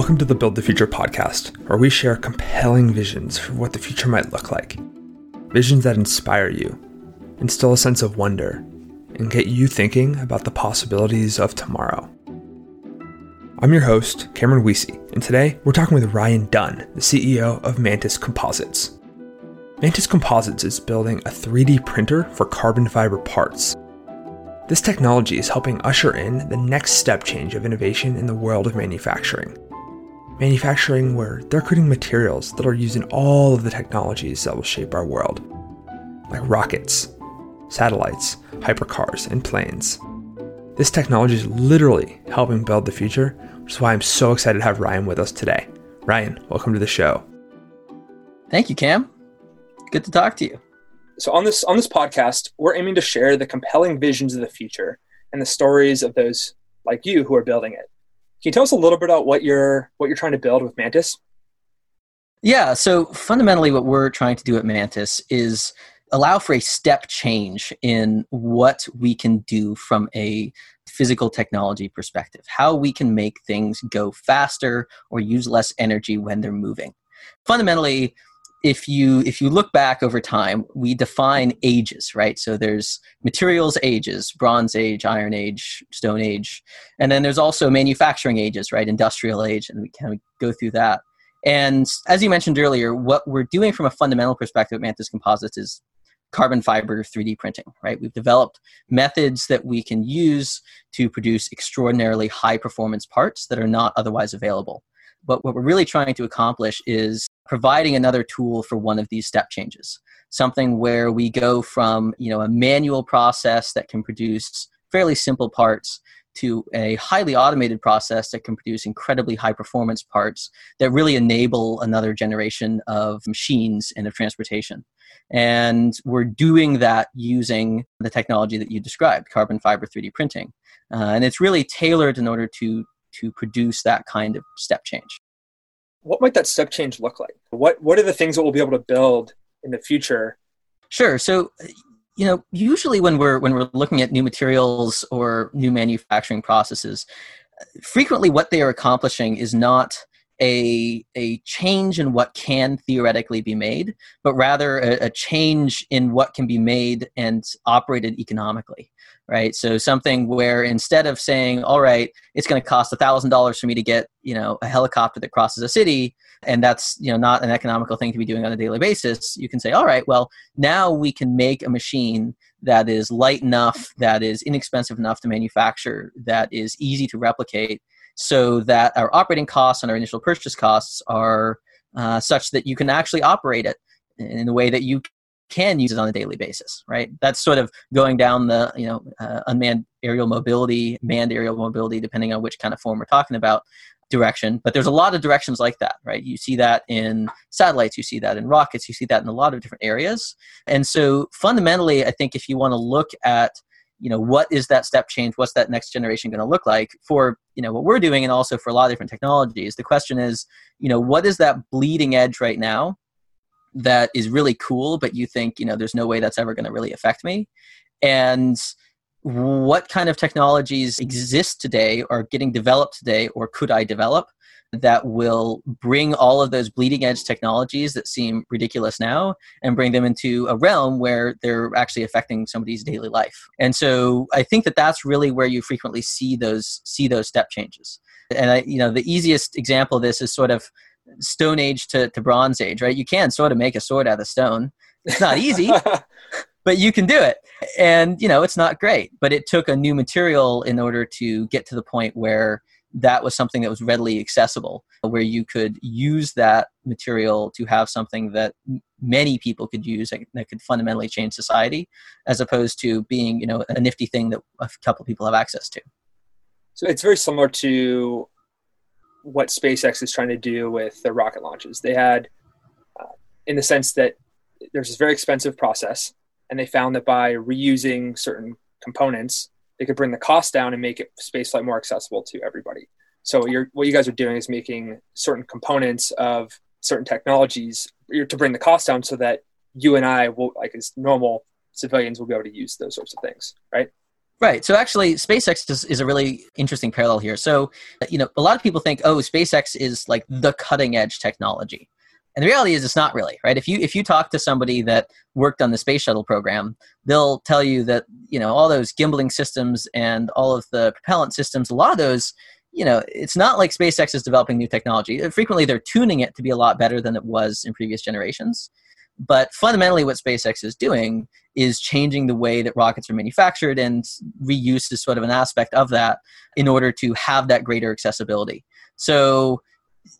Welcome to the Build the Future podcast, where we share compelling visions for what the future might look like. Visions that inspire you, instill a sense of wonder, and get you thinking about the possibilities of tomorrow. I'm your host, Cameron Weesey, and today we're talking with Ryan Dunn, the CEO of Mantis Composites. Mantis Composites is building a 3D printer for carbon fiber parts. This technology is helping usher in the next step change of innovation in the world of manufacturing. Manufacturing where they're creating materials that are used in all of the technologies that will shape our world, like rockets, satellites, hypercars, and planes. This technology is literally helping build the future, which is why I'm so excited to have Ryan with us today. Ryan, welcome to the show. Thank you, Cam. Good to talk to you. So on this on this podcast, we're aiming to share the compelling visions of the future and the stories of those like you who are building it. Can you tell us a little bit about what you're what you're trying to build with Mantis? Yeah, so fundamentally what we're trying to do at Mantis is allow for a step change in what we can do from a physical technology perspective, how we can make things go faster or use less energy when they're moving. Fundamentally, if you if you look back over time we define ages right? So there's materials ages bronze age iron age stone age and then there's also manufacturing ages right? Industrial age and we kind of go through that. And as you mentioned earlier what we're doing from a fundamental perspective at mantis composites is carbon fiber 3d printing right? We've developed methods that we can use to produce extraordinarily high performance parts that are not otherwise available. But what we're really trying to accomplish is providing another tool for one of these step changes. Something where we go from, you know, a manual process that can produce fairly simple parts to a highly automated process that can produce incredibly high performance parts that really enable another generation of machines and of transportation. And we're doing that using the technology that you described, carbon fiber 3D printing. Uh, and it's really tailored in order to to produce that kind of step change. What might that step change look like? What what are the things that we'll be able to build in the future? Sure. So you know, usually when we're when we're looking at new materials or new manufacturing processes, frequently what they are accomplishing is not a a change in what can theoretically be made, but rather a, a change in what can be made and operated economically right? So something where instead of saying, all right, it's going to cost $1,000 for me to get, you know, a helicopter that crosses a city, and that's, you know, not an economical thing to be doing on a daily basis, you can say, all right, well, now we can make a machine that is light enough, that is inexpensive enough to manufacture, that is easy to replicate, so that our operating costs and our initial purchase costs are uh, such that you can actually operate it in the way that you can use it on a daily basis, right? That's sort of going down the you know uh, unmanned aerial mobility, manned aerial mobility, depending on which kind of form we're talking about direction. But there's a lot of directions like that, right? You see that in satellites, you see that in rockets, you see that in a lot of different areas. And so fundamentally, I think if you want to look at you know what is that step change what's that next generation going to look like for you know what we're doing and also for a lot of different technologies the question is you know what is that bleeding edge right now that is really cool, but you think, you know, there's no way that's ever going to really affect me. And what kind of technologies exist today or getting developed today or could I develop that will bring all of those bleeding edge technologies that seem ridiculous now and bring them into a realm where they're actually affecting somebody's daily life. And so I think that that's really where you frequently see those see those step changes. And I you know the easiest example of this is sort of stone age to, to bronze age right you can sort of make a sword out of stone it's not easy but you can do it and you know it's not great but it took a new material in order to get to the point where that was something that was readily accessible where you could use that material to have something that many people could use that could fundamentally change society as opposed to being you know a nifty thing that a couple people have access to so it's very similar to what SpaceX is trying to do with their rocket launches. They had, uh, in the sense that there's this very expensive process, and they found that by reusing certain components, they could bring the cost down and make it spaceflight more accessible to everybody. So what you guys are doing is making certain components of certain technologies to bring the cost down, so that you and I will, like as normal civilians, will be able to use those sorts of things, right? Right. So actually, SpaceX is, is a really interesting parallel here. So, you know, a lot of people think, oh, SpaceX is like the cutting edge technology. And the reality is it's not really, right? If you if you talk to somebody that worked on the space shuttle program, they'll tell you that, you know, all those gimbaling systems and all of the propellant systems, a lot of those, you know, it's not like SpaceX is developing new technology. Uh, frequently they're tuning it to be a lot better than it was in previous generations. But fundamentally, what SpaceX is doing is changing the way that rockets are manufactured, and reuse is sort of an aspect of that in order to have that greater accessibility. So,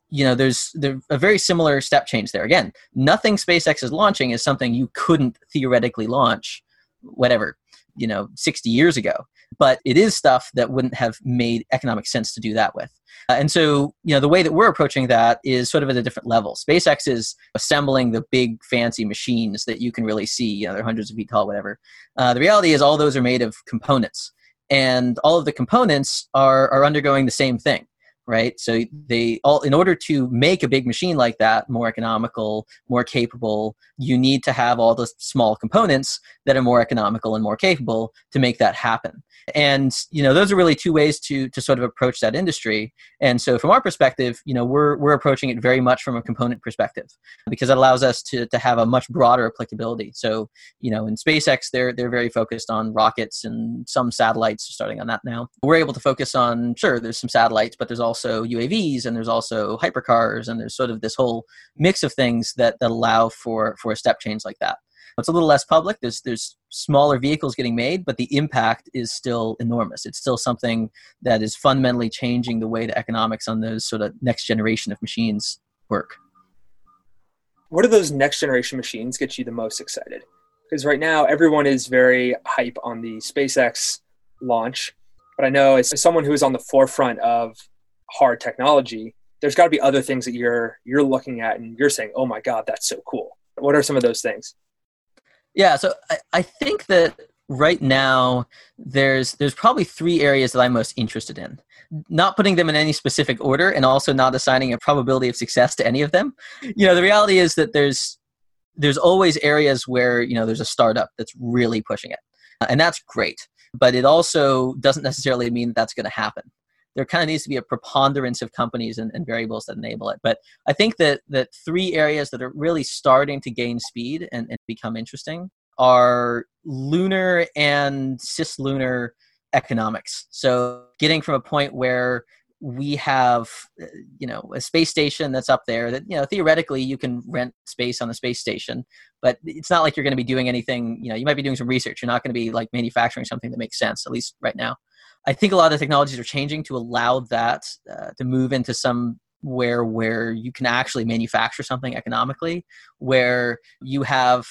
you know, there's there, a very similar step change there. Again, nothing SpaceX is launching is something you couldn't theoretically launch, whatever, you know, 60 years ago but it is stuff that wouldn't have made economic sense to do that with. Uh, and so, you know, the way that we're approaching that is sort of at a different level. SpaceX is assembling the big fancy machines that you can really see, you know, they're hundreds of feet tall, whatever. Uh, the reality is all those are made of components. And all of the components are, are undergoing the same thing right? So they all in order to make a big machine like that more economical more capable you need to have all the small components that are more economical and more capable to make that happen. And you know those are really two ways to to sort of approach that industry. And so from our perspective you know we're we're approaching it very much from a component perspective because that allows us to to have a much broader applicability. So you know in SpaceX they're they're very focused on rockets and some satellites starting on that now. We're able to focus on sure there's some satellites but there's also UAVs and there's also hypercars and there's sort of this whole mix of things that that allow for for a step change like that it's a little less public. There's there's smaller vehicles getting made, but the impact is still enormous. It's still something that is fundamentally changing the way the economics on those sort of next generation of machines work. What do those next generation machines get you the most excited? Because right now everyone is very hype on the SpaceX launch, but I know as someone who is on the forefront of hard technology, there's got to be other things that you're you're looking at and you're saying, "Oh my god, that's so cool." What are some of those things? Yeah, so I, I think that right now there's there's probably three areas that I'm most interested in. Not putting them in any specific order and also not assigning a probability of success to any of them. You know, the reality is that there's there's always areas where, you know, there's a startup that's really pushing it. And that's great. But it also doesn't necessarily mean that that's going to happen there kind of needs to be a preponderance of companies and, and, variables that enable it. But I think that that three areas that are really starting to gain speed and, and become interesting are lunar and cislunar economics. So getting from a point where we have uh, you know a space station that's up there that you know theoretically you can rent space on the space station but it's not like you're going to be doing anything you know you might be doing some research you're not going to be like manufacturing something that makes sense at least right now I think a lot of the technologies are changing to allow that uh, to move into somewhere where you can actually manufacture something economically, where you have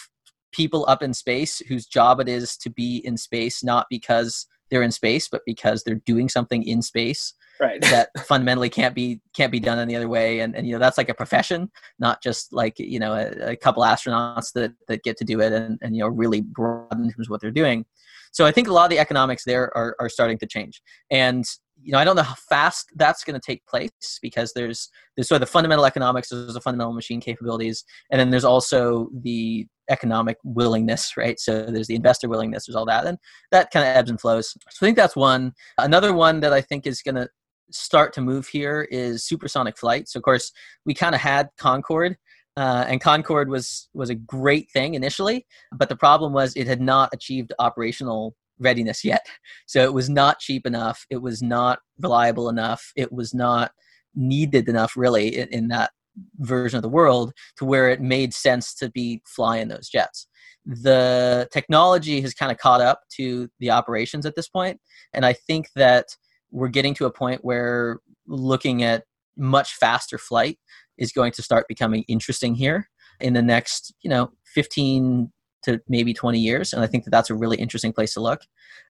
people up in space whose job it is to be in space, not because they're in space, but because they're doing something in space right. that fundamentally can't be can't be done any other way. And, and you know that's like a profession, not just like you know a, a couple astronauts that that get to do it and, and you know really broad in terms of what they're doing. So I think a lot of the economics there are, are starting to change. And you know, I don't know how fast that's going to take place because there's there's sort of the fundamental economics, there's the fundamental machine capabilities, and then there's also the economic willingness, right? So there's the investor willingness, there's all that, and that kind of ebbs and flows. So I think that's one. Another one that I think is going to start to move here is supersonic flight. So of course we kind of had Concorde, uh, and Concorde was was a great thing initially, but the problem was it had not achieved operational readiness yet. So it was not cheap enough. It was not reliable enough. It was not needed enough, really, in, in that version of the world to where it made sense to be flying those jets. The technology has kind of caught up to the operations at this point, and I think that we're getting to a point where looking at much faster flight is going to start becoming interesting here in the next, you know, 15 to maybe 20 years. And I think that that's a really interesting place to look.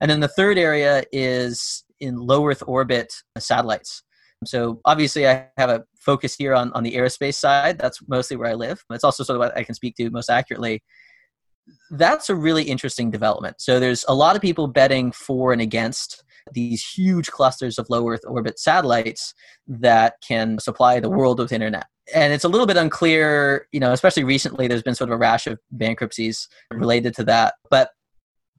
And then the third area is in low Earth orbit satellites. So obviously, I have a focus here on, on the aerospace side. That's mostly where I live. But it's also sort of what I can speak to most accurately. That's a really interesting development. So there's a lot of people betting for and against these huge clusters of low Earth orbit satellites that can supply the world with internet. And it's a little bit unclear, you know, especially recently, there's been sort of a rash of bankruptcies related to that. But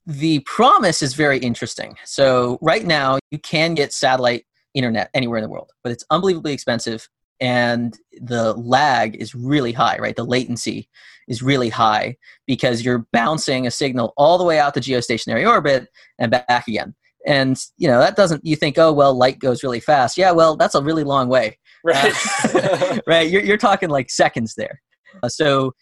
the promise is very interesting. So right now you can get satellite internet anywhere in the world, but it's unbelievably expensive and the lag is really high, right? The latency is really high because you're bouncing a signal all the way out to geostationary orbit and back again. And you know that doesn't. You think, oh well, light goes really fast. Yeah, well, that's a really long way, right? Uh, right. You're you're talking like seconds there. Uh, so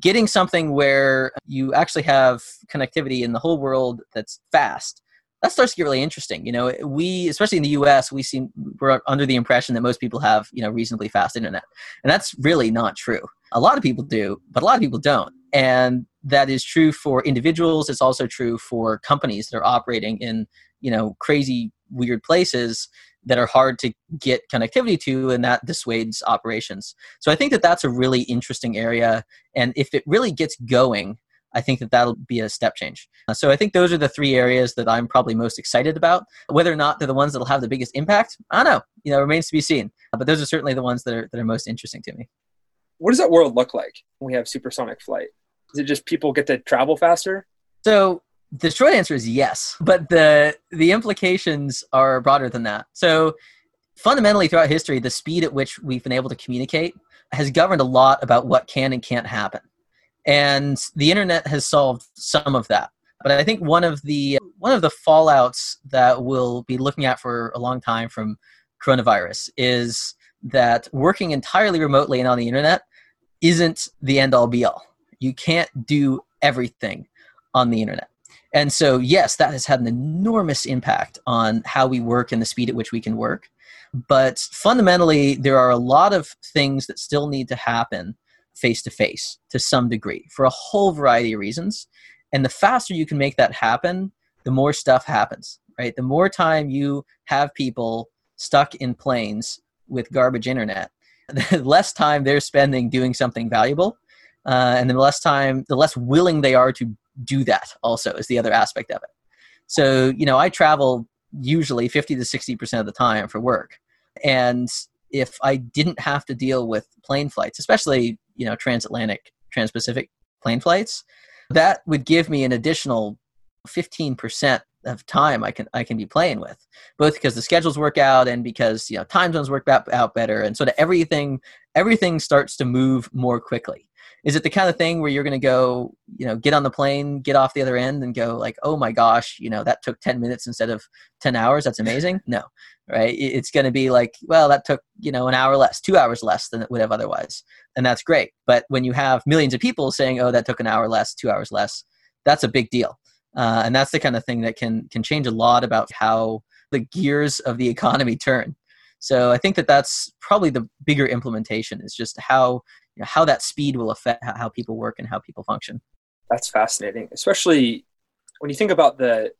getting something where you actually have connectivity in the whole world that's fast that starts to get really interesting. You know, we, especially in the U.S., we seem we're under the impression that most people have you know reasonably fast internet, and that's really not true. A lot of people do, but a lot of people don't, and that is true for individuals. It's also true for companies that are operating in you know crazy, weird places that are hard to get connectivity to, and that dissuades operations. So I think that that's a really interesting area, and if it really gets going, I think that that'll be a step change. Uh, so I think those are the three areas that I'm probably most excited about. Whether or not they're the ones that'll have the biggest impact, I don't know. You know, remains to be seen. Uh, but those are certainly the ones that are that are most interesting to me. What does that world look like when we have supersonic flight? Is it just people get to travel faster? So the short answer is yes, but the the implications are broader than that. So fundamentally throughout history, the speed at which we've been able to communicate has governed a lot about what can and can't happen and the internet has solved some of that but i think one of the one of the fallouts that we'll be looking at for a long time from coronavirus is that working entirely remotely and on the internet isn't the end all be all you can't do everything on the internet and so yes that has had an enormous impact on how we work and the speed at which we can work but fundamentally there are a lot of things that still need to happen face to face to some degree for a whole variety of reasons. And the faster you can make that happen, the more stuff happens, right? The more time you have people stuck in planes with garbage internet, the less time they're spending doing something valuable. Uh, and the less time, the less willing they are to do that, also, is the other aspect of it. So, you know, I travel usually 50 to 60% of the time for work. And if I didn't have to deal with plane flights, especially you know transatlantic, transpacific plane flights, that would give me an additional 15% of time I can I can be playing with, both because the schedules work out and because you know time zones work out, better, and sort of everything everything starts to move more quickly is it the kind of thing where you're going to go you know get on the plane get off the other end and go like oh my gosh you know that took 10 minutes instead of 10 hours? That's amazing. No right? It's going to be like well that took you know an hour less two hours less than it would have otherwise. And that's great. But when you have millions of people saying oh that took an hour less two hours less that's a big deal. Uh, and that's the kind of thing that can can change a lot about how the gears of the economy turn. So i think that that's probably the bigger implementation is just how you know, how that speed will affect how people work and how people function. That's fascinating, especially when you think about the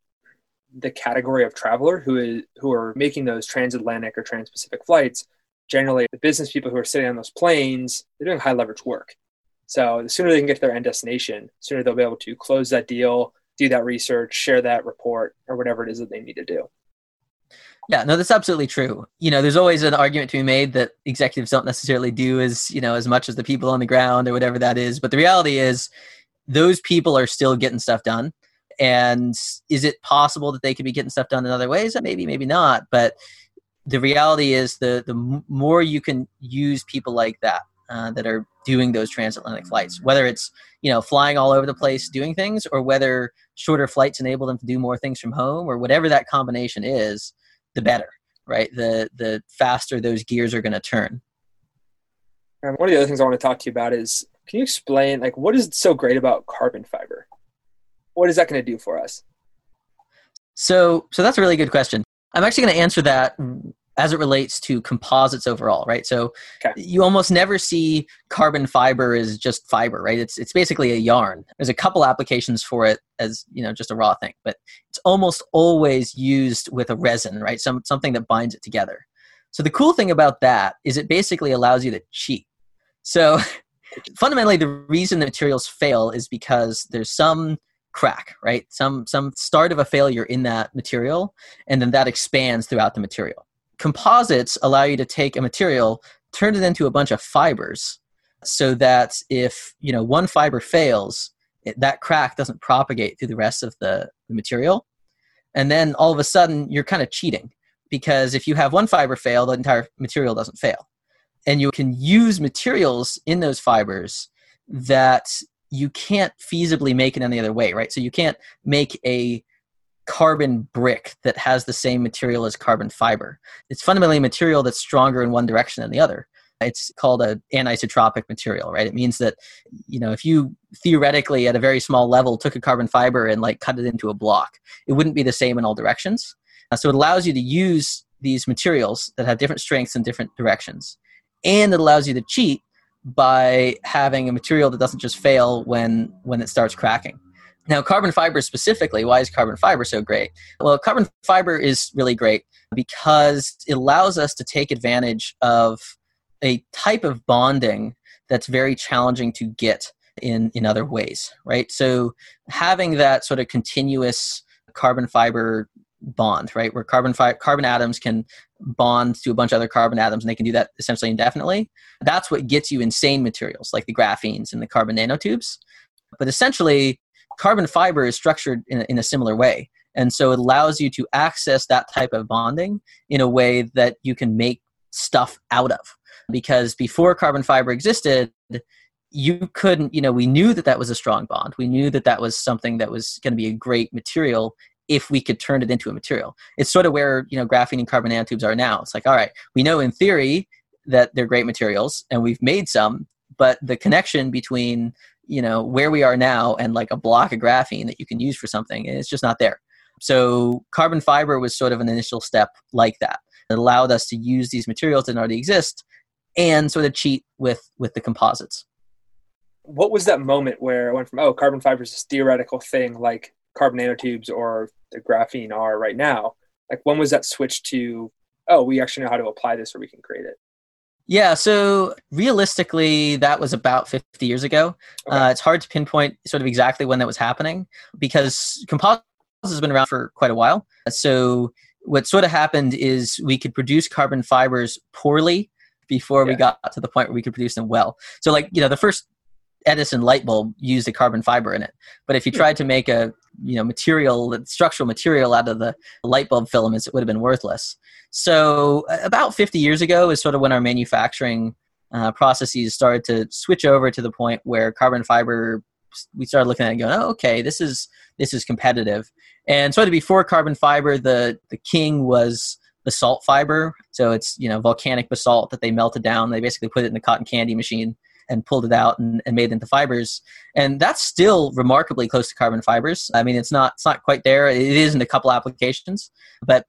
the category of traveler who is who are making those transatlantic or trans-Pacific flights. Generally, the business people who are sitting on those planes, they're doing high leverage work. So the sooner they can get to their end destination, the sooner they'll be able to close that deal, do that research, share that report, or whatever it is that they need to do. Yeah, no, that's absolutely true. You know, there's always an argument to be made that executives don't necessarily do as, you know, as much as the people on the ground or whatever that is. But the reality is those people are still getting stuff done. And is it possible that they could be getting stuff done in other ways? Maybe, maybe not. But the reality is the the more you can use people like that uh, that are doing those transatlantic flights, whether it's you know flying all over the place doing things, or whether shorter flights enable them to do more things from home, or whatever that combination is, the better, right? The the faster those gears are going to turn. And one of the other things I want to talk to you about is can you explain like what is so great about carbon fiber? What is that going to do for us? So so that's a really good question. I'm actually going to answer that as it relates to composites overall, right? So okay. you almost never see carbon fiber as just fiber, right? It's it's basically a yarn. There's a couple applications for it as you know just a raw thing, but it's almost always used with a resin, right? Some something that binds it together. So the cool thing about that is it basically allows you to cheat. So fundamentally, the reason the materials fail is because there's some crack, right? Some some start of a failure in that material, and then that expands throughout the material composites allow you to take a material, turn it into a bunch of fibers, so that if you know one fiber fails, it, that crack doesn't propagate through the rest of the, the material. And then all of a sudden, you're kind of cheating because if you have one fiber fail, the entire material doesn't fail. And you can use materials in those fibers that you can't feasibly make in any other way, right? So you can't make a carbon brick that has the same material as carbon fiber. It's fundamentally a material that's stronger in one direction than the other. It's called an anisotropic material, right? It means that, you know, if you theoretically at a very small level took a carbon fiber and like cut it into a block, it wouldn't be the same in all directions. Uh, so it allows you to use these materials that have different strengths in different directions. And it allows you to cheat by having a material that doesn't just fail when when it starts cracking. Now, carbon fiber specifically, why is carbon fiber so great? Well, carbon fiber is really great because it allows us to take advantage of a type of bonding that's very challenging to get in, in other ways, right? So, having that sort of continuous carbon fiber bond, right, where carbon fi- carbon atoms can bond to a bunch of other carbon atoms and they can do that essentially indefinitely. That's what gets you insane materials like the graphenes and the carbon nanotubes. But essentially, carbon fiber is structured in a, in a similar way. And so it allows you to access that type of bonding in a way that you can make stuff out of. Because before carbon fiber existed, you couldn't, you know, we knew that that was a strong bond. We knew that that was something that was going to be a great material if we could turn it into a material. It's sort of where, you know, graphene and carbon nanotubes are now. It's like, all right, we know in theory that they're great materials and we've made some, but the connection between you know where we are now and like a block of graphene that you can use for something it's just not there. So carbon fiber was sort of an initial step like that. It allowed us to use these materials that already exist and sort of cheat with with the composites. What was that moment where i went from oh carbon fiber is this theoretical thing like carbon nanotubes or the graphene are right now? Like when was that switch to oh we actually know how to apply this or we can create it yeah, so realistically, that was about 50 years ago. Okay. Uh, it's hard to pinpoint sort of exactly when that was happening because composites has been around for quite a while. So what sort of happened is we could produce carbon fibers poorly before yeah. we got to the point where we could produce them well. So like, you know, the first Edison light bulb used a carbon fiber in it. But if you hmm. tried to make a you know material structural material out of the light bulb filaments, it would have been worthless. So about 50 years ago is sort of when our manufacturing uh, processes started to switch over to the point where carbon fiber we started looking at it going, oh, okay, this is this is competitive. And sort of before carbon fiber, the the king was basalt fiber. So it's you know volcanic basalt that they melted down. They basically put it in the cotton candy machine and pulled it out and, and made it into fibers. And that's still remarkably close to carbon fibers. I mean, it's not it's not quite there. It is in a couple applications, but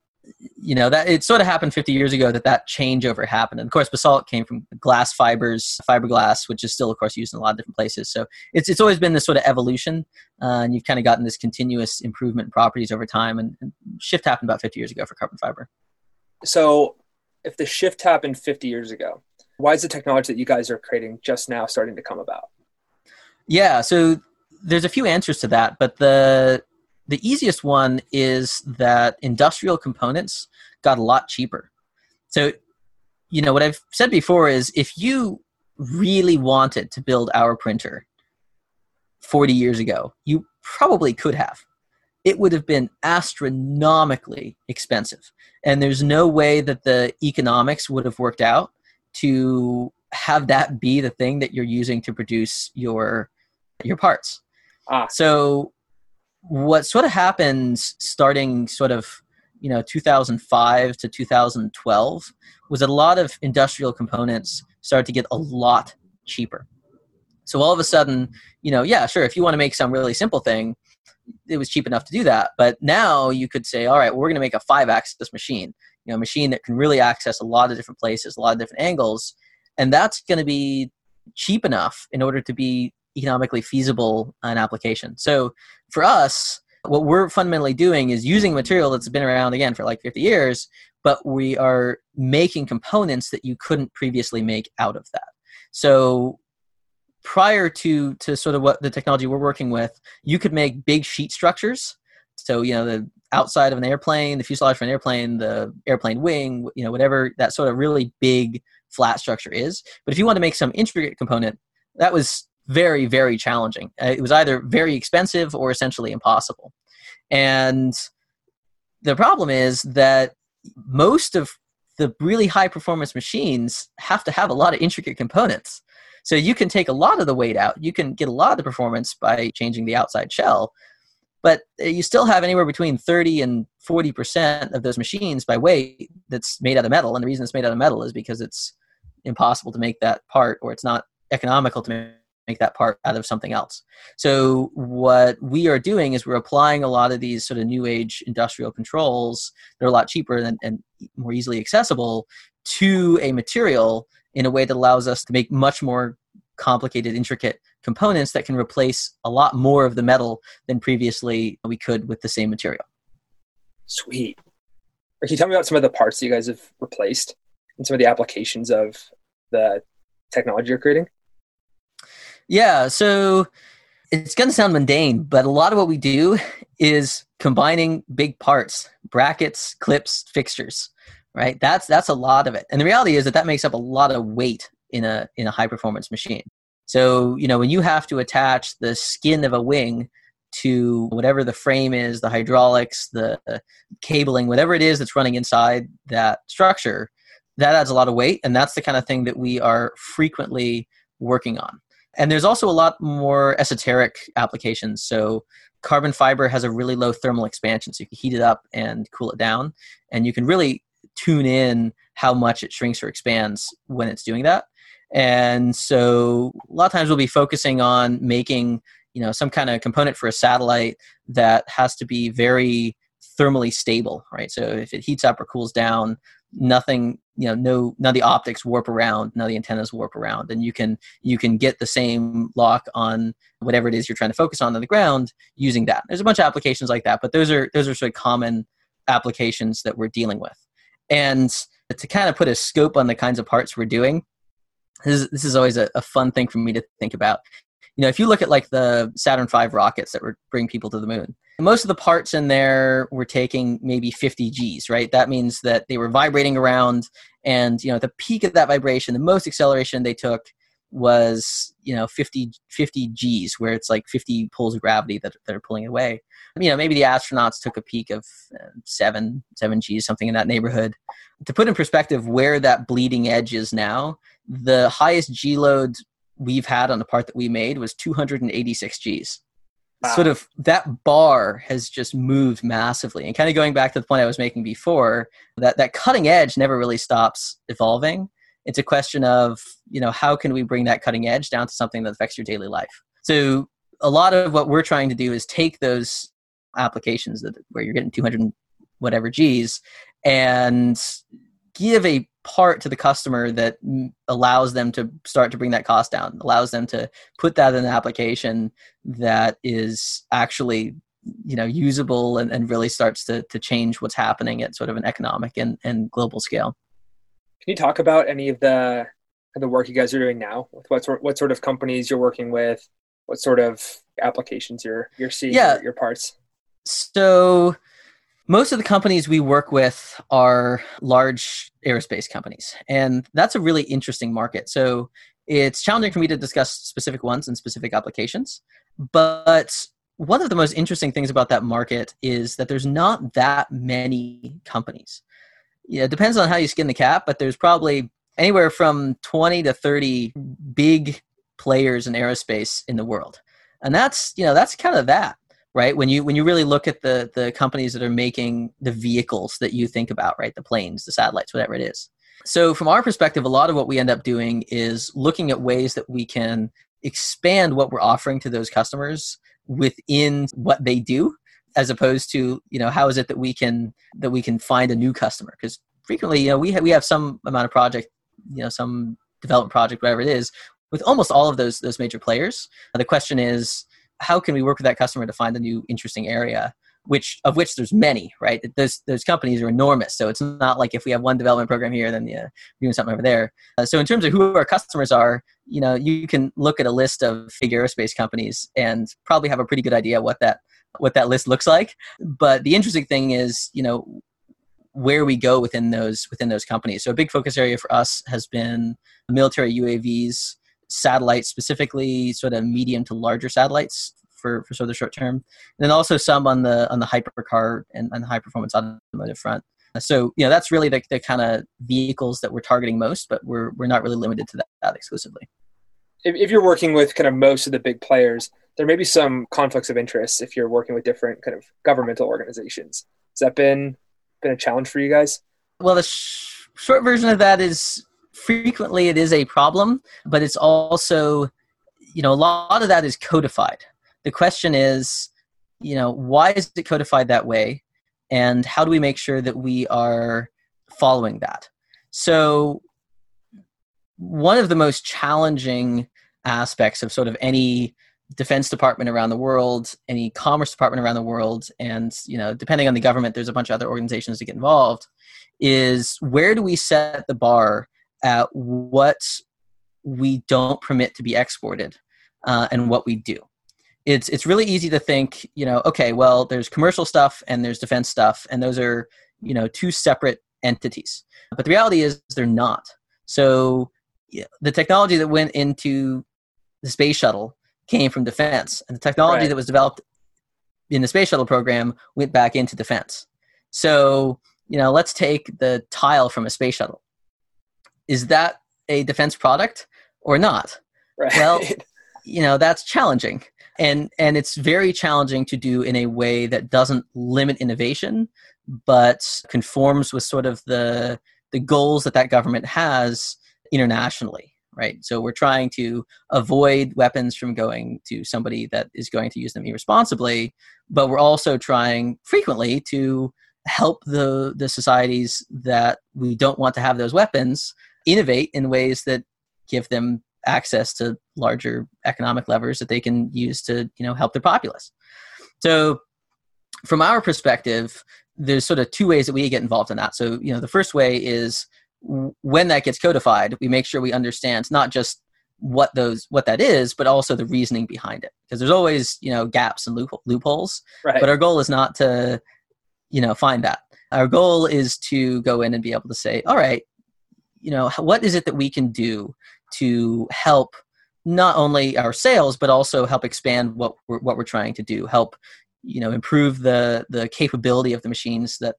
you know that it sort of happened 50 years ago that that changeover happened and of course basalt came from glass fibers fiberglass which is still of course used in a lot of different places so it's, it's always been this sort of evolution uh, and you've kind of gotten this continuous improvement in properties over time and, and shift happened about 50 years ago for carbon fiber so if the shift happened 50 years ago why is the technology that you guys are creating just now starting to come about? Yeah, so there's a few answers to that, but the the easiest one is that industrial components got a lot cheaper. So, you know, what I've said before is if you really wanted to build our printer 40 years ago, you probably could have. It would have been astronomically expensive. And there's no way that the economics would have worked out to have that be the thing that you're using to produce your your parts. Ah. So what sort of happens starting sort of you know 2005 to 2012 was a lot of industrial components started to get a lot cheaper. So all of a sudden, you know, yeah, sure, if you want to make some really simple thing, it was cheap enough to do that. But now you could say, all right, well, we're going to make a five axis machine you know, a machine that can really access a lot of different places, a lot of different angles, and that's going to be cheap enough in order to be economically feasible an application. So for us, what we're fundamentally doing is using material that's been around again for like 50 years, but we are making components that you couldn't previously make out of that. So prior to to sort of what the technology we're working with, you could make big sheet structures. So you know the outside of an airplane, the fuselage for an airplane, the airplane wing, you know, whatever that sort of really big flat structure is. But if you want to make some intricate component, that was very, very challenging. Uh, it was either very expensive or essentially impossible. And the problem is that most of the really high performance machines have to have a lot of intricate components. So you can take a lot of the weight out. You can get a lot of the performance by changing the outside shell, but you still have anywhere between 30 and 40% of those machines by weight that's made out of metal. And the reason it's made out of metal is because it's impossible to make that part or it's not economical to make that part out of something else. So what we are doing is we're applying a lot of these sort of new age industrial controls that are a lot cheaper and, and more easily accessible to a material in a way that allows us to make much more complicated, intricate components that can replace a lot more of the metal than previously we could with the same material. Sweet. Can you tell me about some of the parts that you guys have replaced and some of the applications of the technology you're creating? Yeah, so it's going to sound mundane, but a lot of what we do is combining big parts, brackets, clips, fixtures, right? That's that's a lot of it. And the reality is that that makes up a lot of weight in a in a high performance machine. So, you know, when you have to attach the skin of a wing to whatever the frame is, the hydraulics, the cabling, whatever it is that's running inside that structure, that adds a lot of weight and that's the kind of thing that we are frequently working on. And there's also a lot more esoteric applications. So carbon fiber has a really low thermal expansion, so you can heat it up and cool it down, and you can really tune in how much it shrinks or expands when it's doing that. And so a lot of times we'll be focusing on making you know some kind of component for a satellite that has to be very thermally stable, right? So if it heats up or cools down, nothing you know no none of the optics warp around none of the antennas warp around and you can you can get the same lock on whatever it is you're trying to focus on on the ground using that there's a bunch of applications like that but those are those are sort of common applications that we're dealing with and to kind of put a scope on the kinds of parts we're doing this is, this is always a, a fun thing for me to think about you know if you look at like the saturn v rockets that were bring people to the moon most of the parts in there were taking maybe 50 Gs, right? That means that they were vibrating around, and you know, the peak of that vibration, the most acceleration they took was you know 50 50 Gs, where it's like 50 pulls of gravity that, that are pulling it away. You know, maybe the astronauts took a peak of uh, seven seven Gs, something in that neighborhood. To put in perspective where that bleeding edge is now, the highest G load we've had on the part that we made was 286 Gs wow. sort of that bar has just moved massively. And kind of going back to the point I was making before, that that cutting edge never really stops evolving. It's a question of, you know, how can we bring that cutting edge down to something that affects your daily life? So a lot of what we're trying to do is take those applications that where you're getting 200 whatever G's and give a part to the customer that allows them to start to bring that cost down allows them to put that in an application that is actually you know usable and, and really starts to, to change what's happening at sort of an economic and, and global scale can you talk about any of the the work you guys are doing now with what sort what sort of companies you're working with what sort of applications you're you're seeing yeah. your, your parts so most of the companies we work with are large aerospace companies, and that's a really interesting market. So it's challenging for me to discuss specific ones and specific applications, but one of the most interesting things about that market is that there's not that many companies. Yeah, it depends on how you skin the cat, but there's probably anywhere from 20 to 30 big players in aerospace in the world. And that's, you know, that's kind of that right? When you when you really look at the the companies that are making the vehicles that you think about right? The planes the satellites whatever it is. So from our perspective a lot of what we end up doing is looking at ways that we can expand what we're offering to those customers within what they do as opposed to you know how is it that we can that we can find a new customer? Because frequently you know we have we have some amount of project you know some development project whatever it is with almost all of those those major players. The question is how can we work with that customer to find a new interesting area which of which there's many right? Those those companies are enormous. So it's not like if we have one development program here then yeah, doing something over there. Uh, so in terms of who our customers are you know you can look at a list of big aerospace companies and probably have a pretty good idea what that what that list looks like but the interesting thing is you know where we go within those within those companies so a big focus area for us has been military uavs satellites, specifically sort of medium to larger satellites for, for sort of the short term. And then also some on the on the hypercar and, and high performance automotive front. So you know that's really the, the kind of vehicles that we're targeting most, but we're we're not really limited to that, that exclusively. If, if you're working with kind of most of the big players, there may be some conflicts of interest if you're working with different kind of governmental organizations. Has that been been a challenge for you guys? Well, the sh- short version of that is frequently it is a problem, but it's also, you know, a lot of that is codified. The question is, you know, why is it codified that way? And how do we make sure that we are following that? So, one of the most challenging aspects of sort of any defense department around the world, any commerce department around the world, and you know, depending on the government, there's a bunch of other organizations that get involved. Is where do we set the bar at what we don't permit to be exported uh, and what we do? It's it's really easy to think, you know, okay, well, there's commercial stuff and there's defense stuff, and those are you know two separate entities. But the reality is they're not. So the technology that went into the space shuttle came from defense, and the technology right. that was developed in the space shuttle program went back into defense. So, you know, let's take the tile from a space shuttle. Is that a defense product or not? Right. Well, you know, that's challenging. And and it's very challenging to do in a way that doesn't limit innovation, but conforms with sort of the the goals that that government has internationally right? So we're trying to avoid weapons from going to somebody that is going to use them irresponsibly, but we're also trying frequently to help the the societies that we don't want to have those weapons innovate in ways that give them access to larger economic levers that they can use to you know help their populace. So from our perspective, there's sort of two ways that we get involved in that. So you know the first way is when that gets codified, we make sure we understand not just what those what that is, but also the reasoning behind it. Because there's always you know gaps and loopholes. Right. But our goal is not to you know find that. Our goal is to go in and be able to say, all right, you know, what is it that we can do to help not only our sales but also help expand what we're, what we're trying to do, help you know improve the the capability of the machines that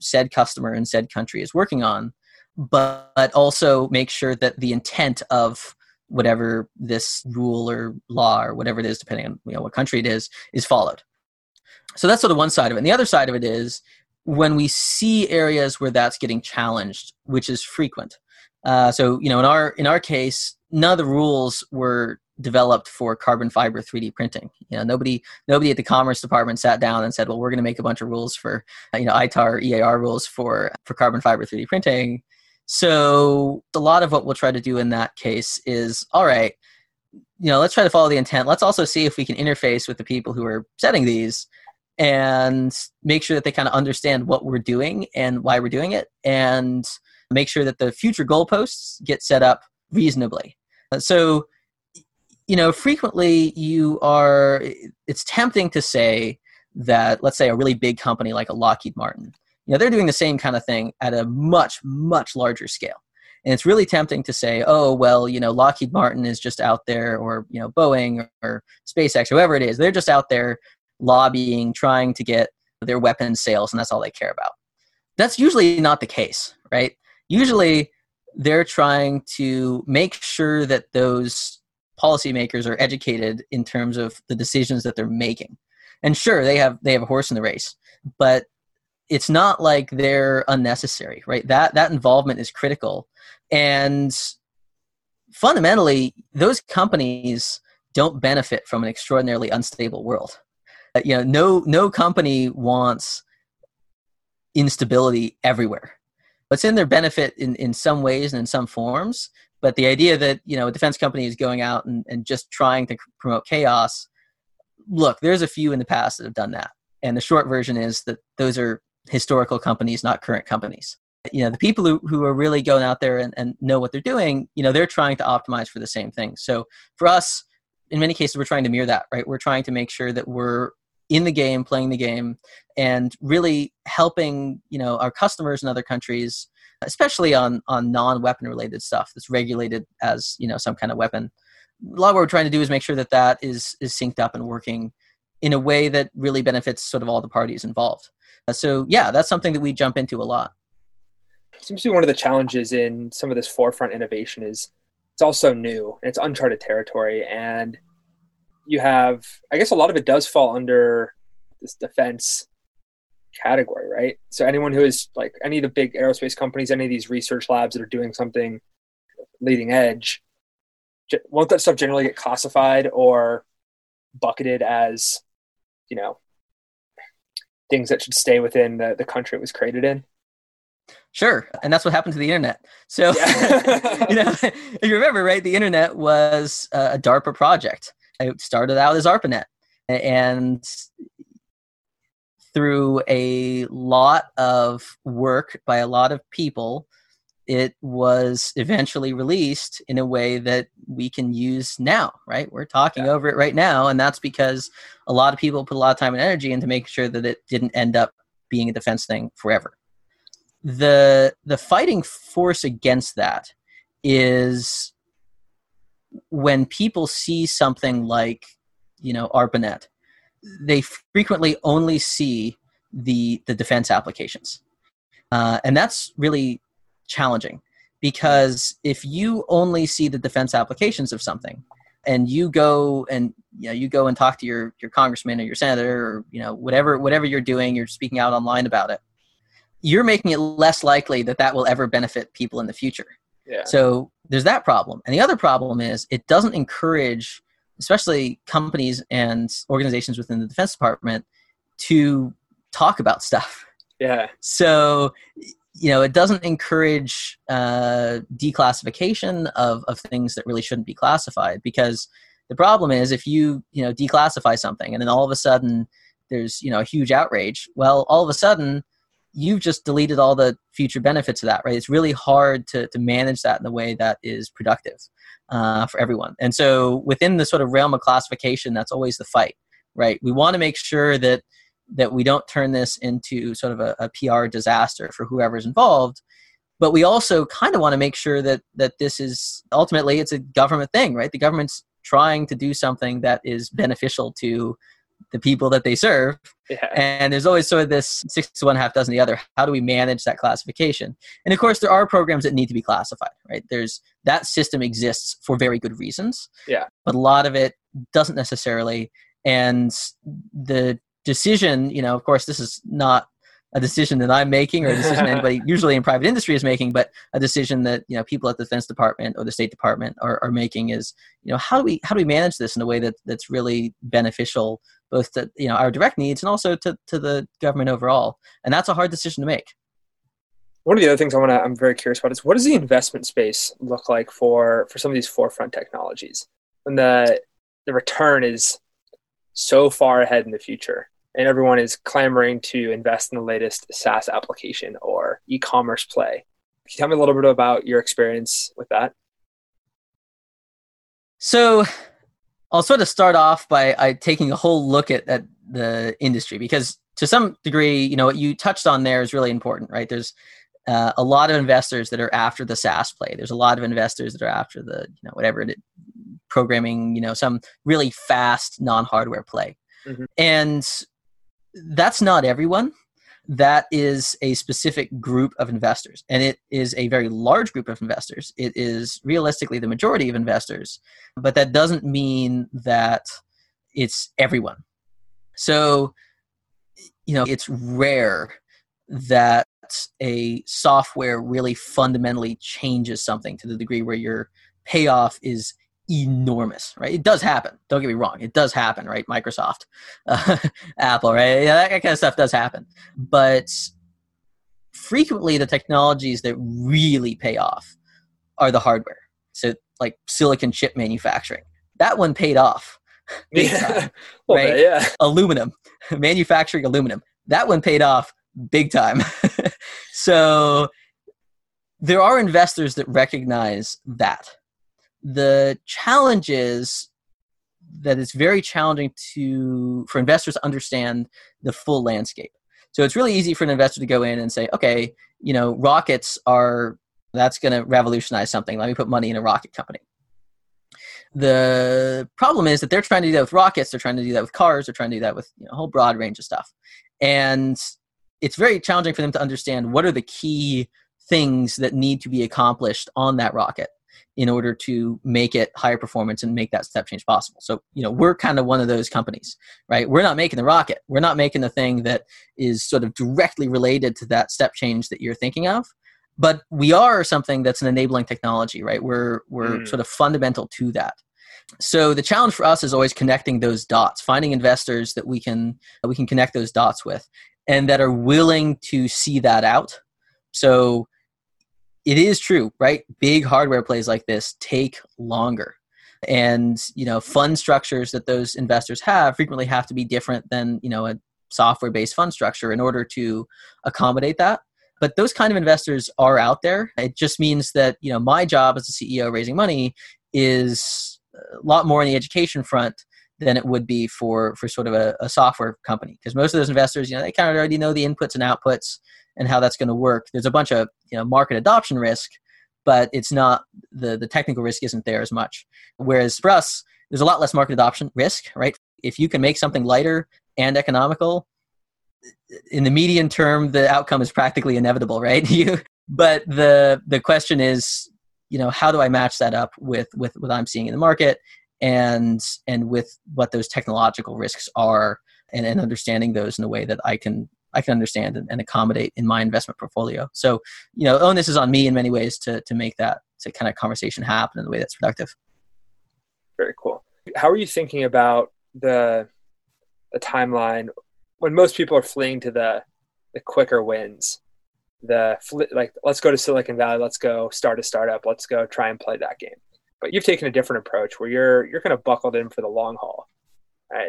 said customer in said country is working on but also make sure that the intent of whatever this rule or law or whatever it is, depending on you know what country it is, is followed. So that's sort of one side of it. And the other side of it is when we see areas where that's getting challenged, which is frequent. Uh, so you know, in our in our case, none of the rules were developed for carbon fiber 3D printing. You know, nobody nobody at the Commerce Department sat down and said, "Well, we're going to make a bunch of rules for you know ITAR EAR rules for for carbon fiber 3D printing." So a lot of what we'll try to do in that case is all right, you know, let's try to follow the intent. Let's also see if we can interface with the people who are setting these and make sure that they kind of understand what we're doing and why we're doing it and make sure that the future goalposts get set up reasonably. So, you know, frequently you are, it's tempting to say that, let's say, a really big company like a Lockheed Martin you know they're doing the same kind of thing at a much much larger scale. And it's really tempting to say oh well you know lockheed martin is just out there or you know boeing or, or spacex whoever it is they're just out there lobbying trying to get their weapons sales and that's all they care about. That's usually not the case right? Usually they're trying to make sure that those policymakers are educated in terms of the decisions that they're making. And sure they have they have a horse in the race but it's not like they're unnecessary right? That that involvement is critical. And fundamentally those companies don't benefit from an extraordinarily unstable world. Uh, you know no no company wants instability everywhere. It's in their benefit in, in some ways and in some forms but the idea that you know a defense company is going out and, and just trying to promote chaos look there's a few in the past that have done that. And the short version is that those are historical companies, not current companies. You know, the people who, who are really going out there and, and know what they're doing, you know, they're trying to optimize for the same thing. So for us, in many cases, we're trying to mirror that, right? We're trying to make sure that we're in the game, playing the game, and really helping, you know, our customers in other countries, especially on on non-weapon related stuff that's regulated as, you know, some kind of weapon, a lot of what we're trying to do is make sure that that is is synced up and working in a way that really benefits sort of all the parties involved. Uh, so yeah, that's something that we jump into a lot. Seems to be one of the challenges in some of this forefront innovation is it's also new and it's uncharted territory and you have i guess a lot of it does fall under this defense category right so anyone who is like any of the big aerospace companies any of these research labs that are doing something leading edge won't that stuff generally get classified or bucketed as you know things that should stay within the, the country it was created in Sure, and that's what happened to the internet. So, yeah. you know, if you remember, right, the internet was a DARPA project. It started out as ARPANET, and through a lot of work by a lot of people, it was eventually released in a way that we can use now. Right, we're talking yeah. over it right now, and that's because a lot of people put a lot of time and energy into making sure that it didn't end up being a defense thing forever the the fighting force against that is when people see something like you know ARPANET, they frequently only see the the defense applications, uh, and that's really challenging because if you only see the defense applications of something and you go and you know you go and talk to your your congressman or your senator or you know whatever whatever you're doing you're speaking out online about it you're making it less likely that that will ever benefit people in the future. Yeah. So there's that problem. And the other problem is it doesn't encourage, especially companies and organizations within the Defense Department, to talk about stuff. Yeah. So, you know, it doesn't encourage uh, declassification of, of things that really shouldn't be classified because the problem is if you, you know, declassify something and then all of a sudden there's, you know, a huge outrage, well, all of a sudden you've just deleted all the future benefits of that, right? It's really hard to, to manage that in a way that is productive uh, for everyone. And so within the sort of realm of classification, that's always the fight, right? We want to make sure that that we don't turn this into sort of a, a PR disaster for whoever's involved. But we also kind of want to make sure that that this is ultimately it's a government thing, right? The government's trying to do something that is beneficial to the people that they serve. Yeah. And there's always sort of this six to one half dozen the other. How do we manage that classification? And of course, there are programs that need to be classified, right? There's that system exists for very good reasons. Yeah. But a lot of it doesn't necessarily. And the decision, you know, of course, this is not a decision that I'm making or a decision anybody usually in private industry is making, but a decision that you know people at the Defense Department or the State Department are, are making is you know how do we how do we manage this in a way that that's really beneficial both to you know our direct needs and also to to the government overall, and that's a hard decision to make. One of the other things I want to I'm very curious about is what does the investment space look like for for some of these forefront technologies? When the the return is so far ahead in the future and everyone is clamoring to invest in the latest SaaS application or e-commerce play. Can you tell me a little bit about your experience with that? So I'll sort of start off by I, taking a whole look at, at the industry because to some degree, you know, what you touched on there is really important, right? There's uh, a lot of investors that are after the SaaS play. There's a lot of investors that are after the, you know, whatever it, programming, you know, some really fast non-hardware play. Mm-hmm. And that's not everyone. That is a specific group of investors, and it is a very large group of investors. It is realistically the majority of investors, but that doesn't mean that it's everyone. So, you know, it's rare that a software really fundamentally changes something to the degree where your payoff is enormous, right? It does happen. Don't get me wrong. It does happen, right? Microsoft, uh, Apple, right? Yeah, that kind of stuff does happen. But frequently, the technologies that really pay off are the hardware. So, like silicon chip manufacturing, that one paid off. yeah. Time, right? Bit, yeah. Aluminum, manufacturing aluminum, that one paid off big time. so, there are investors that recognize that the challenge is that it's very challenging to for investors to understand the full landscape. So it's really easy for an investor to go in and say, okay, you know, rockets are that's going to revolutionize something. Let me put money in a rocket company. The problem is that they're trying to do that with rockets, they're trying to do that with cars, they're trying to do that with you know, a whole broad range of stuff. And it's very challenging for them to understand what are the key things that need to be accomplished on that rocket in order to make it higher performance and make that step change possible. So, you know, we're kind of one of those companies, right? We're not making the rocket. We're not making the thing that is sort of directly related to that step change that you're thinking of. But we are something that's an enabling technology, right? We're we're mm. sort of fundamental to that. So the challenge for us is always connecting those dots, finding investors that we can that we can connect those dots with and that are willing to see that out. So it is true, right? Big hardware plays like this take longer. And, you know, fund structures that those investors have frequently have to be different than, you know, a software based fund structure in order to accommodate that. But those kind of investors are out there. It just means that, you know, my job as a CEO raising money is a lot more on the education front than it would be for for sort of a, a software company because most of those investors you know they kind of already know the inputs and outputs and how that's going to work there's a bunch of you know market adoption risk but it's not the the technical risk isn't there as much. Whereas for us there's a lot less market adoption risk right? If you can make something lighter and economical in the median term the outcome is practically inevitable right? You but the the question is you know how do i match that up with with what i'm seeing in the market and and with what those technological risks are and, and understanding those in a way that I can I can understand and, and, accommodate in my investment portfolio. So, you know, onus is on me in many ways to to make that to kind of conversation happen in a way that's productive. Very cool. How are you thinking about the the timeline when most people are fleeing to the the quicker wins? The like, let's go to Silicon Valley, let's go start a startup, let's go try and play that game but you've taken a different approach where you're you're kind of buckled in for the long haul.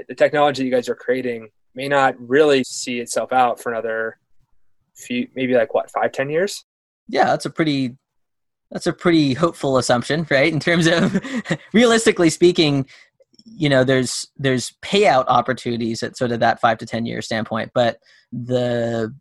The technology you guys are creating may not really see itself out for another few, maybe like what, five, ten years. Yeah, that's a pretty that's a pretty hopeful assumption, right? In terms of realistically speaking, you know, there's there's payout opportunities at sort of that five to ten year standpoint, but the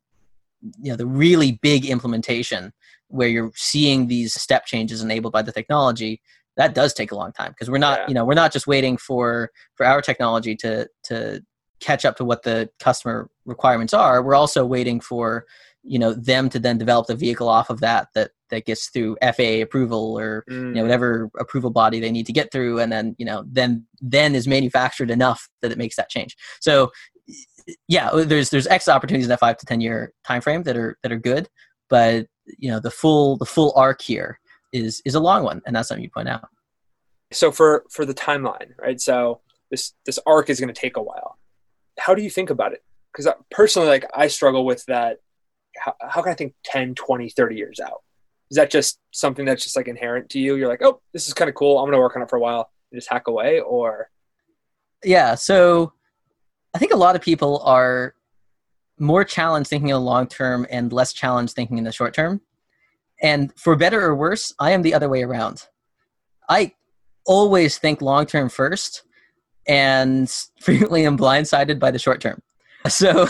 you know the really big implementation where you're seeing these step changes enabled by the technology that does take a long time because we're not yeah. you know we're not just waiting for for our technology to to catch up to what the customer requirements are we're also waiting for you know them to then develop the vehicle off of that that that gets through FAA approval or mm. you know mm. whatever approval body they need to get through and then you know then then is manufactured enough that it makes that change so yeah there's there's x opportunities in that 5 to 10 year time frame that are that are good but you know the full the full arc here is is a long one, and that's something you point out. So for for the timeline, right? So this this arc is going to take a while. How do you think about it? Because personally, like I struggle with that. How, how can I think 10, 20, 30 years out? Is that just something that's just like inherent to you? You're like, oh, this is kind of cool. I'm going to work on it for a while and just hack away, or yeah. So I think a lot of people are more challenged thinking in the long term and less challenged thinking in the short term. And for better or worse, I am the other way around. I always think long term first and frequently am blindsided by the short term. So,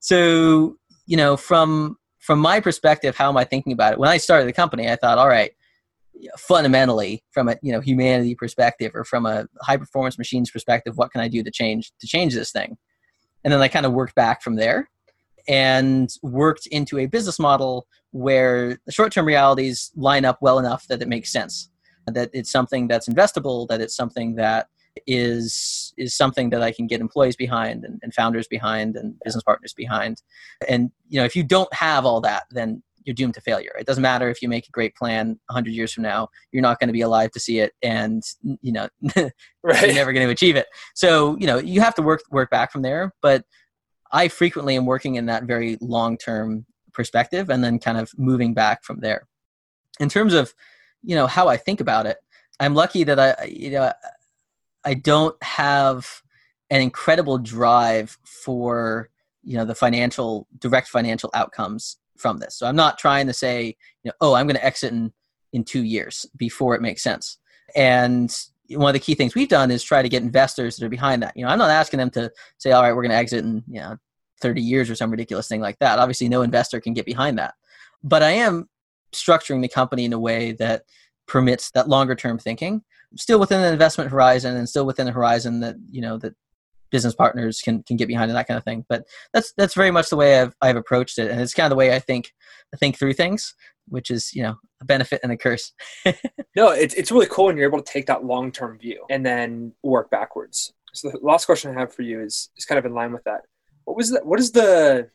so, you know, from, from my perspective, how am I thinking about it? When I started the company, I thought, all right, fundamentally from a you know humanity perspective or from a high performance machines perspective what can i do to change to change this thing and then i kind of worked back from there and worked into a business model where the short term realities line up well enough that it makes sense that it's something that's investable that it's something that is is something that I can get employees behind and, and, founders behind and business partners behind. And you know, if you don't have all that, then you're doomed to failure. It doesn't matter if you make a great plan 100 years from now, you're not going to be alive to see it, and you know, right. you're never going to achieve it. So you know, you have to work work back from there. But I frequently am working in that very long term perspective and then kind of moving back from there. In terms of, you know, how I think about it, I'm lucky that I, you know, I don't have an incredible drive for, you know, the financial, direct financial outcomes from this. So I'm not trying to say, you know, oh, I'm going to exit in, in two years before it makes sense. And one of the key things we've done is try to get investors that are behind that. You know, I'm not asking them to say, all right, we're going to exit in, you know, 30 years or some ridiculous thing like that. Obviously, no investor can get behind that. But I am structuring the company in a way that permits that longer term thinking still within an investment horizon and still within a horizon that you know that business partners can can get behind and that kind of thing. But that's that's very much the way I've I've approached it, and it's kind of the way I think I think through things, which is you know a benefit and a curse. no, it's it's really cool when you're able to take that long term view and then work backwards. So the last question I have for you is is kind of in line with that. What was that? What is the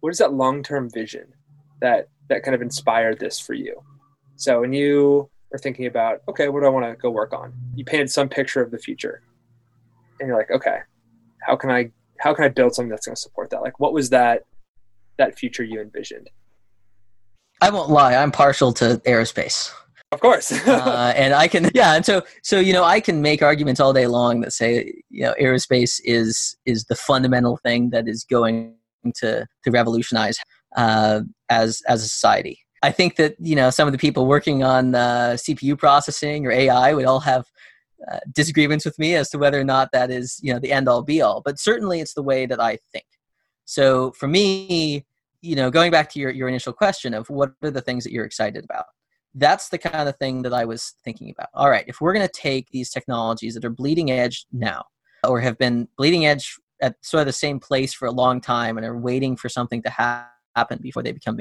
what is that long term vision that that kind of inspired this for you? So when you thinking about, okay, what do I want to go work on? You painted some picture of the future and you're like, okay, how can I how can I build something that's going to support that? Like, what was that that future you envisioned? I won't lie, I'm partial to aerospace. Of course, uh, and I can, yeah, and so so you know, I can make arguments all day long that say you know aerospace is is the fundamental thing that is going to to revolutionize uh, as as a society. I think that you know some of the people working on uh, CPU processing or AI would all have uh, disagreements with me as to whether or not that is you know the end all be all but certainly it's the way that i think. So for me you know going back to your, your initial question of what are the things that you're excited about that's the kind of thing that i was thinking about. All right if we're going to take these technologies that are bleeding edge now or have been bleeding edge at sort of the same place for a long time and are waiting for something to ha- happen before they become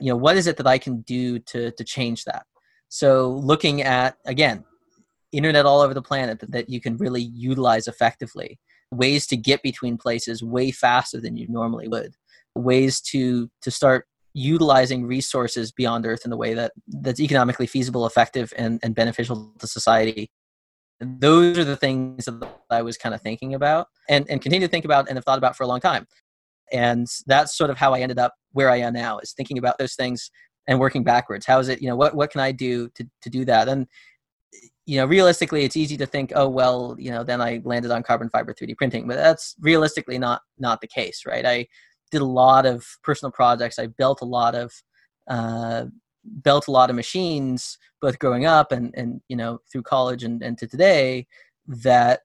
you know what is it that i can do to to change that? So looking at again internet all over the planet that, that you can really utilize effectively. Ways to get between places way faster than you normally would. Ways to to start utilizing resources beyond earth in the way that that's economically feasible effective and, and beneficial to society. Those are the things that i was kind of thinking about and, and continue to think about and have thought about for a long time and that's sort of how i ended up where i am now is thinking about those things and working backwards how is it you know what, what can i do to, to do that and you know, realistically, it's easy to think, oh well, you know, then I landed on carbon fiber 3D printing, but that's realistically not not the case, right? I did a lot of personal projects. I built a lot of uh, built a lot of machines, both growing up and and you know through college and, and to today, that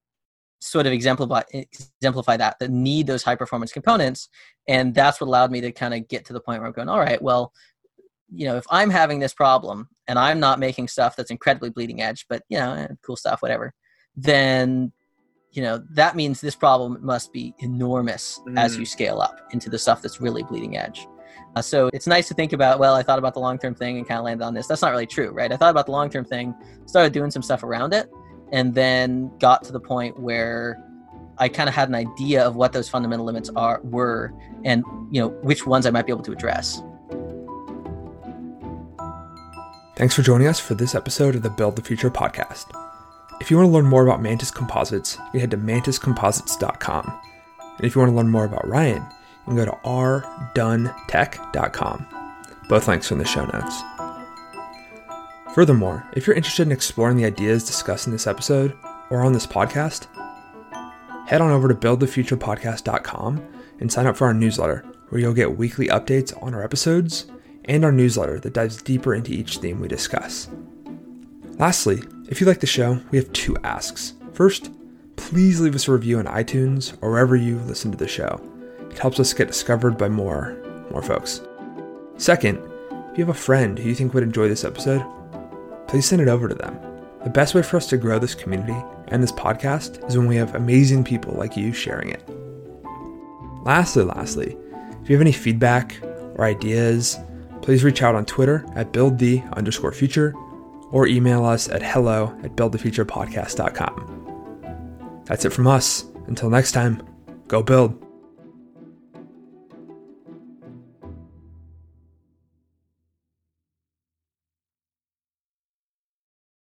sort of exemplify exemplify that that need those high performance components, and that's what allowed me to kind of get to the point where I'm going, all right, well, you know, if I'm having this problem and I'm not making stuff that's incredibly bleeding edge, but you know, eh, cool stuff, whatever, then you know that means this problem must be enormous mm. as you scale up into the stuff that's really bleeding edge. Uh, so it's nice to think about. Well, I thought about the long term thing and kind of landed on this. That's not really true, right? I thought about the long term thing, started doing some stuff around it, and then got to the point where I kind of had an idea of what those fundamental limits are were, and you know which ones I might be able to address. Thanks for joining us for this episode of the Build the Future podcast. If you want to learn more about Mantis Composites, you can head to mantiscomposites.com. And if you want to learn more about Ryan, you can go to rduntech.com. Both links are in the show notes. Furthermore, if you're interested in exploring the ideas discussed in this episode or on this podcast, head on over to buildthefuturepodcast.com and sign up for our newsletter, where you'll get weekly updates on our episodes and our newsletter that dives deeper into each theme we discuss. Lastly, if you like the show, we have two asks. First, please leave us a review on iTunes or wherever you listen to the show. It helps us get discovered by more, more folks. Second, if you have a friend who you think would enjoy this episode, please send it over to them. The best way for us to grow this community and this podcast is when we have amazing people like you sharing it. Lastly, lastly, if you have any feedback or ideas please reach out on Twitter at buildthe underscore future or email us at hello at buildthefuturepodcast.com. That's it from us. Until next time, go build.